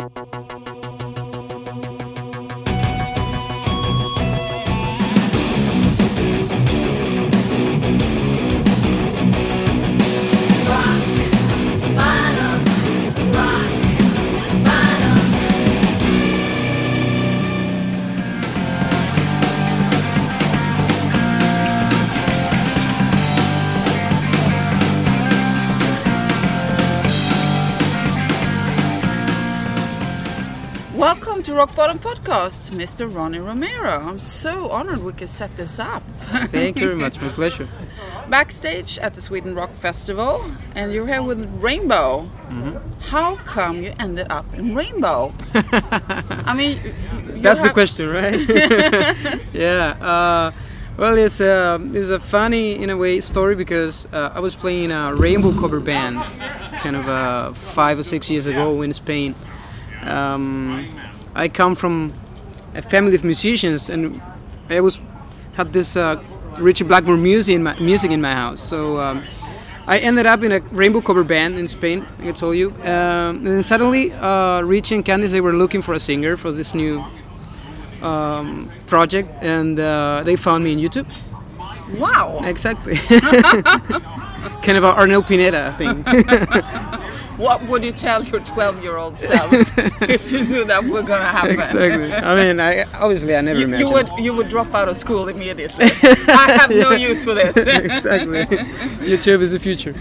Welcome Rock Bottom Podcast, Mr. Ronnie Romero. I'm so honored we could set this up. Thank you very much. My pleasure. Backstage at the Sweden Rock Festival, and you're here with Rainbow. Mm-hmm. How come you ended up in Rainbow? I mean, That's the question, right? yeah. Uh, well, it's a it's a funny in a way story because uh, I was playing a rainbow cover band, kind of uh, five or six years ago in Spain. Um, I come from a family of musicians, and I was had this uh, Ritchie Blackmore music in my music in my house. So. Um, I ended up in a rainbow cover band in Spain, I told you. Um, and then suddenly, uh, Ritchie and Candice, they were looking for a singer for this new um, project, and uh, they found me in YouTube. Wow. Exactly. kind of a Arnel Pineda thing. What would you tell your 12 year old self if you knew that were going to happen? exactly. I mean, I obviously I never You, imagined. you would you would drop out of school immediately. I have no use for this. exactly. YouTube is the future.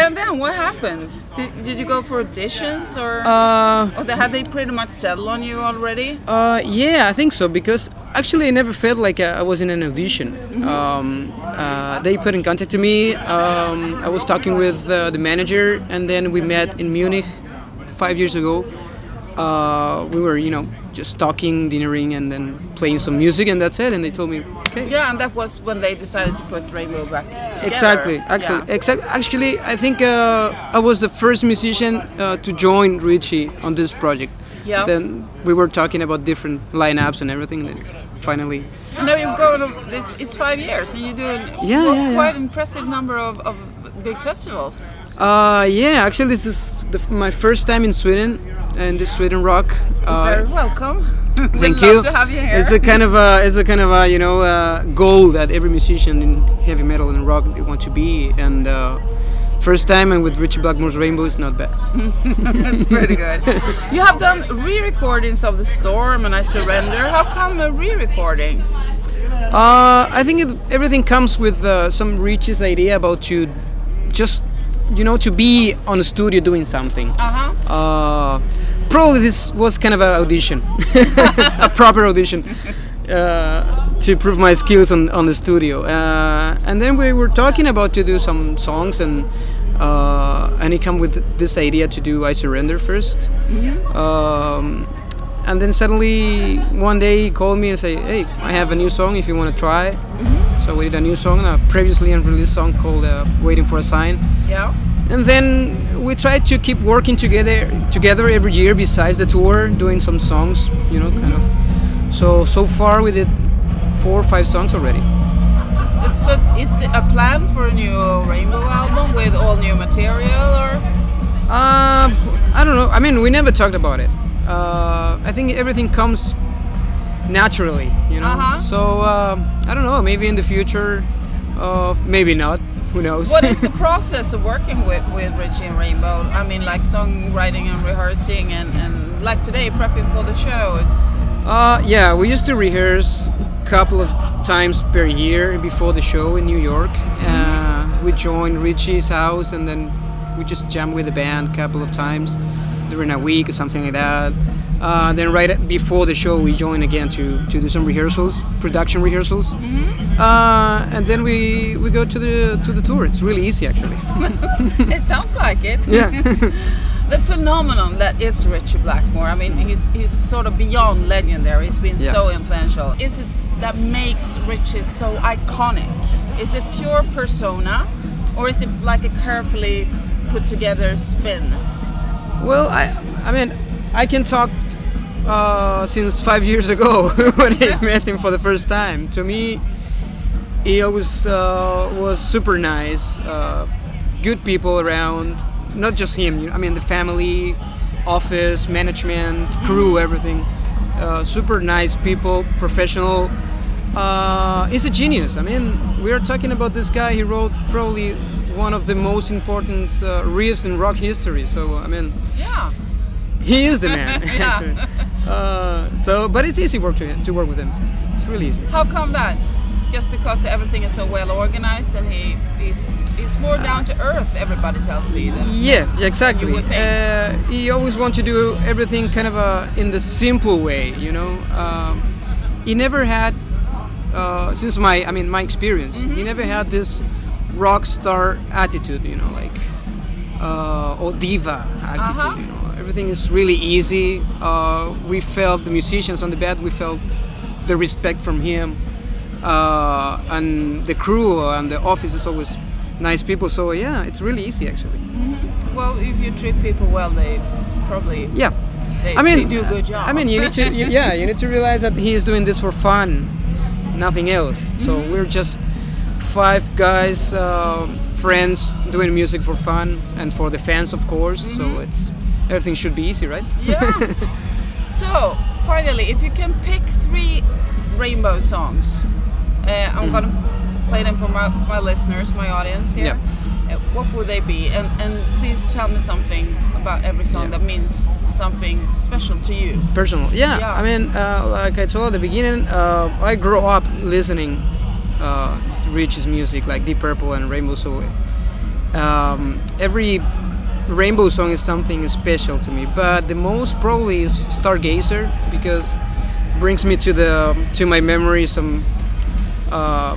And then what happened? Did, did you go for auditions or? Uh, or had they pretty much settled on you already? Uh, yeah, I think so because actually I never felt like I was in an audition. Um, uh, they put in contact to me. Um, I was talking with uh, the manager, and then we met in Munich five years ago. Uh, we were, you know, just talking, dinnering, and then playing some music, and that's it. And they told me, okay. Yeah, and that was when they decided to put Rainbow back together. Exactly. Actually, Yeah. exact. Actually, I think uh, I was the first musician uh, to join Ritchie on this project. Yeah. Then we were talking about different lineups and everything. Then finally, know you've gone. It's, it's five years, and you do an Yeah, well, yeah, yeah. quite impressive number of, of big festivals. uh, yeah. Actually, this is the, my first time in Sweden, and this Sweden Rock. Uh, Very welcome. Thank you. you. It's a kind of a, it's a kind of a, you know, uh, goal that every musician in heavy metal and rock want to be. And uh, first time and with Ritchie Blackmore's Rainbow is not bad. Pretty good. You have done re-recordings of The Storm and I Surrender. How come uh, re-recordings? Uh, I think it, everything comes with uh, some Ritchie's idea about to just, you know, to be on the studio doing something. Uh-huh. Uh, probably this was kind of an audition, a proper audition, uh, to prove my skills on, on the studio. Uh, and then we were talking about to do some songs, and uh, and he come with this idea to do "I Surrender" 1st Um, and then suddenly one day he called me and say, "Hey, I have a new song. If you want to try." So we did a new song, a previously unreleased song called uh, "Waiting for a Sign." Yeah. and then we try to keep working together together every year besides the tour doing some songs you know kind of so so far we did four or five songs already So is the, a plan for a new Rainbow album with all new material or? uh, i don't know i mean we never talked about it uh, i think everything comes naturally you know Uh-huh. so um, i don't know maybe in the future uh, maybe not who knows? What is the process of working with, with Ritchie and Rainbow? I mean, like songwriting and rehearsing, and, and like today, prepping for the show. It's uh, yeah, we used to rehearse a couple of times per year before the show in New York. Uh, we joined Ritchie's house and then we just jam with the band a couple of times during a week or something like that. Uh, then right before the show, we join again to, to do some rehearsals, production rehearsals, mm-hmm. uh, and then we we go to the to the tour. It's really easy, actually. it sounds like it. Yeah. the phenomenon that is Ritchie Blackmore. I mean, he's he's sort of beyond legendary. He's been yeah. so influential. Is it that makes Ritchie so iconic? Is it pure persona, or is it like a carefully put together spin? Well, I I mean, I can talk uh, since five years ago when I met him for the first time. To me, he always uh, was super nice, uh, good people around. Not just him. I mean, the family, office, management, crew, everything. Uh, super nice people, professional. Uh, he's a genius. I mean, we are talking about this guy. He wrote probably one of the most important uh, riffs in rock history. So I mean, yeah, he is the man. uh, so, but it's easy work to to work with him. It's really easy. How come that? Just because everything is so well organized and he is he's more down to earth. Everybody tells me. Than, yeah, exactly. Uh, he always wants to do everything kind of uh, in the simple way. You know, um, he never had. Uh, since my, I mean, my experience, mm-hmm. he never had this rock star attitude, you know, like uh, or diva attitude. Uh-huh. You know, everything is really easy. Uh, we felt the musicians on the bed. We felt the respect from him, uh, and the crew and the office is always nice people. So yeah, it's really easy actually. Mm-hmm. Well, if you treat people well, they probably yeah. They, I mean, they do a good job. I mean, you need to you, yeah, you need to realize that he is doing this for fun, nothing else. So mm-hmm. we're just five guys, uh, friends, doing music for fun and for the fans, of course. Mm-hmm. So it's everything should be easy, right? Yeah. so finally, if you can pick three rainbow songs, uh, I'm mm-hmm. gonna play them for my, my listeners, my audience here. Yeah. Uh, what would they be? And and please tell me something about every song yeah. that means something special to you. Personal, yeah. yeah. I mean, uh, like I told at the beginning, uh, I grew up listening uh, to Ritchie's music, like Deep Purple and Rainbow. So um, every Rainbow song is something special to me. But the most probably is Stargazer because it brings me to the to my memory some uh,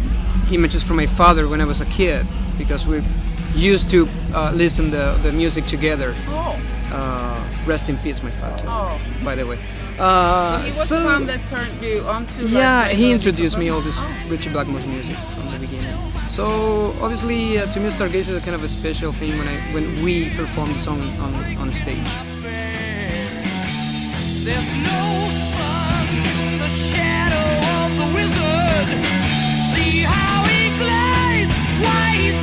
images from my father when I was a kid because we used to uh, listen the the music together. Oh. Uh, rest in peace, my father. Oh. By the way. Uh, so he was so, the one that turned you onto. Yeah, he introduced me all this oh. Ritchie Blackmore's music from the beginning. So obviously, uh, to me, Stargazer is a kind of a special thing when I when we perform the song on on stage. There's no sun in the shadow of the wizard. See how he glides, why he's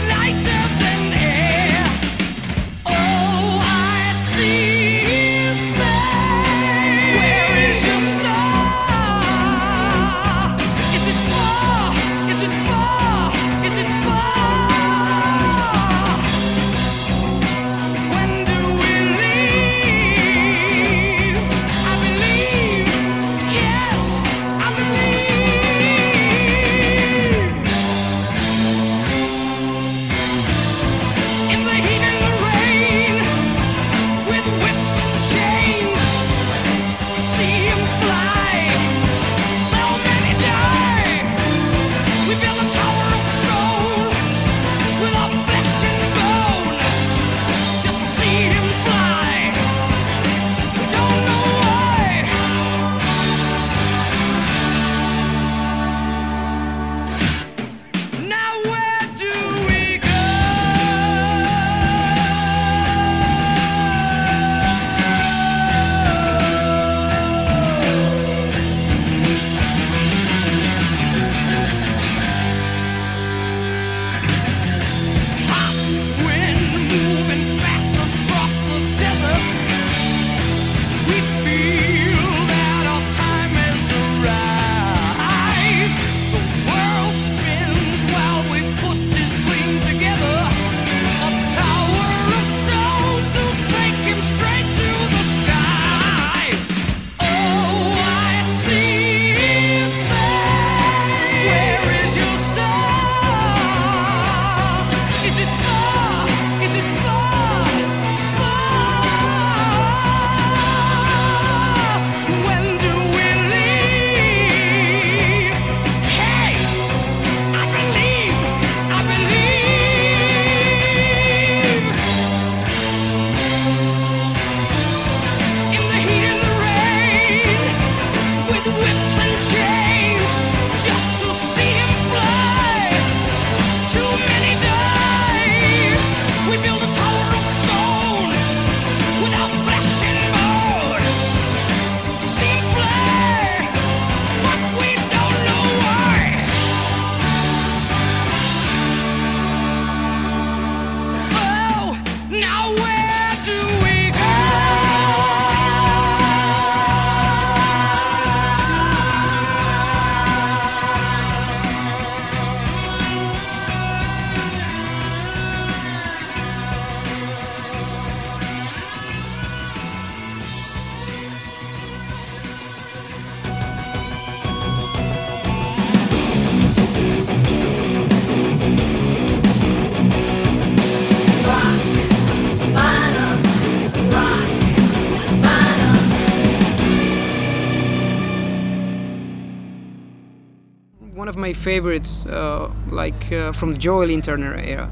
my favorites, uh, like uh, from the Joe Lynn Turner era,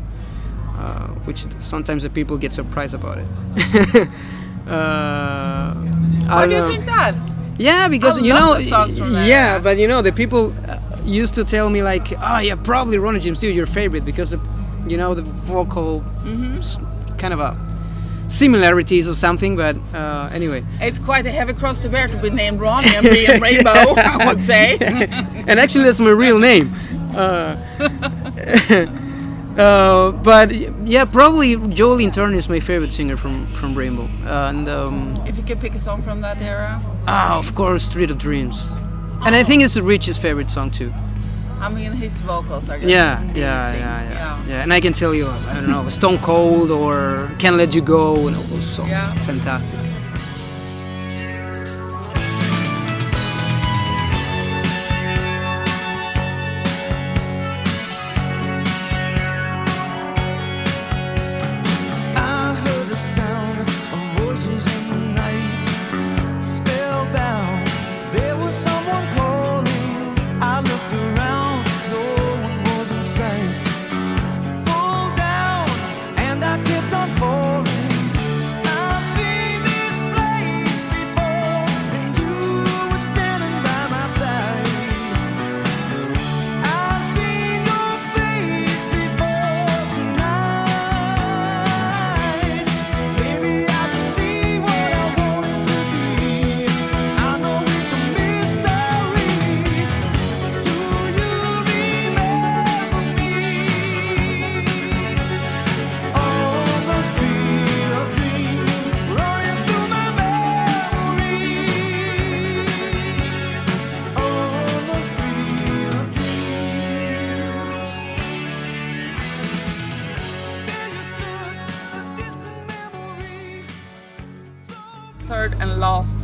uh, which sometimes the people get surprised about it. Uh, Why do you know. think that? Yeah, because I you know, yeah, but you know, the people used to tell me like, oh yeah, probably Ronnie James Dio your favorite because, you know, the vocal mm-hmm. kind of a similarities or something. But uh, anyway, it's quite a heavy cross to bear to be named Ronnie and be a Rainbow, I would say. and actually, that's my real name. Uh, uh, but yeah, probably Joe Lynn Turner is my favorite singer from from Rainbow. and um, if you could pick a song from that era, ah, of course, Street of Dreams. And I think it's Rich's favorite song too. I mean, his vocals are just yeah, yeah, yeah, yeah, yeah, yeah. And I can tell you, I don't know, Stone Cold or Can't Let You Go and all those songs. Yeah. Fantastic.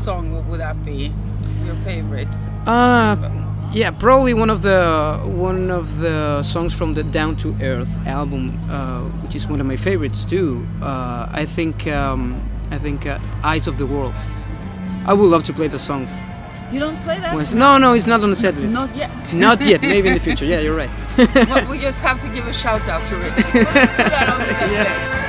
Song what would that be? Your favorite? Uh, yeah, probably one of the one of the songs from the Down to Earth album, uh, which is one of my favorites too. Uh, I think um, I think uh, Eyes of the World. I would love to play the song. You don't play that? Once. No, no, it's not on the set list. Not yet. not yet. Maybe in the future. Yeah, you're right. well, we just have to give a shout out to. Put that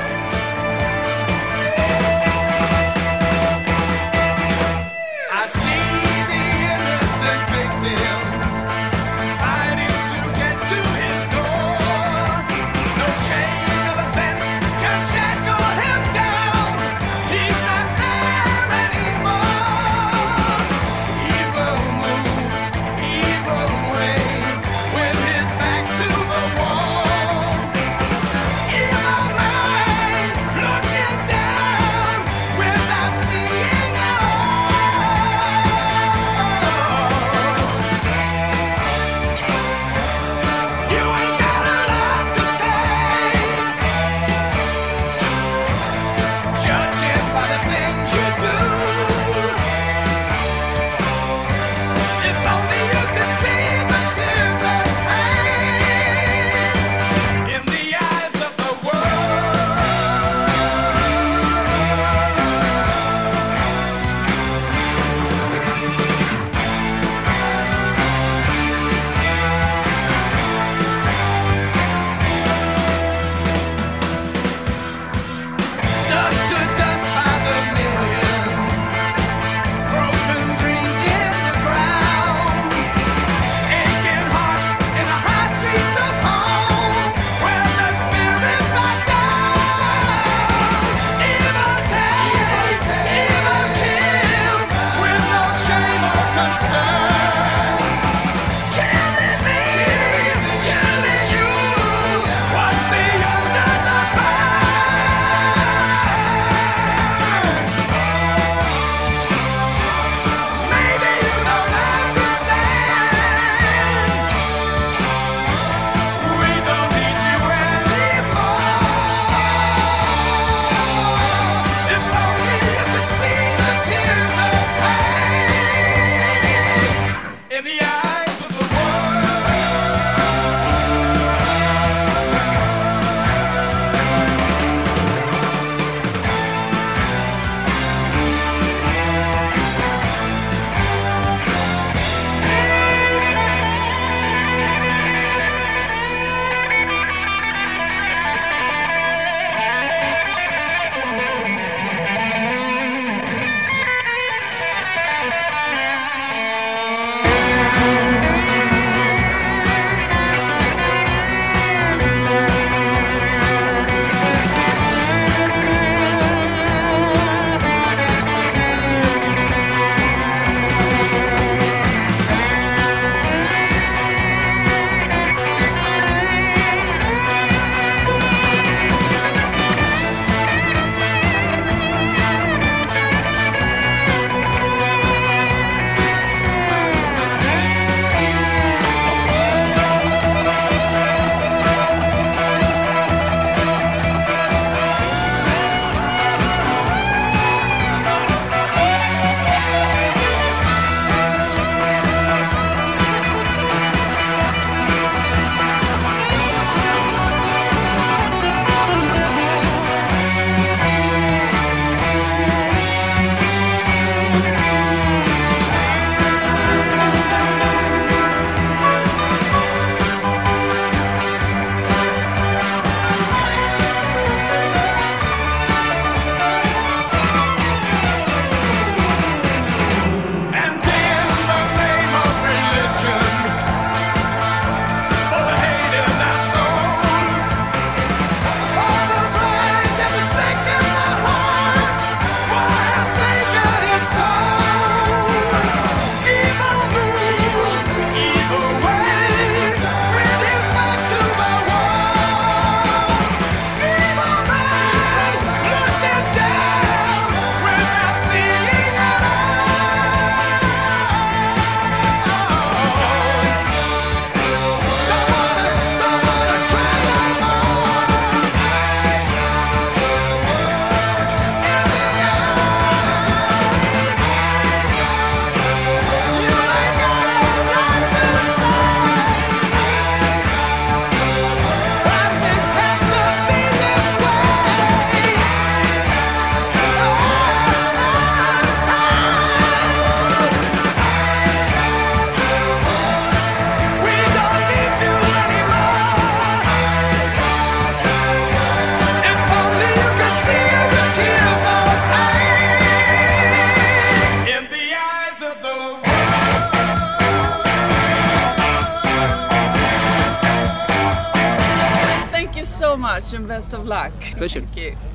best of luck. Thank you.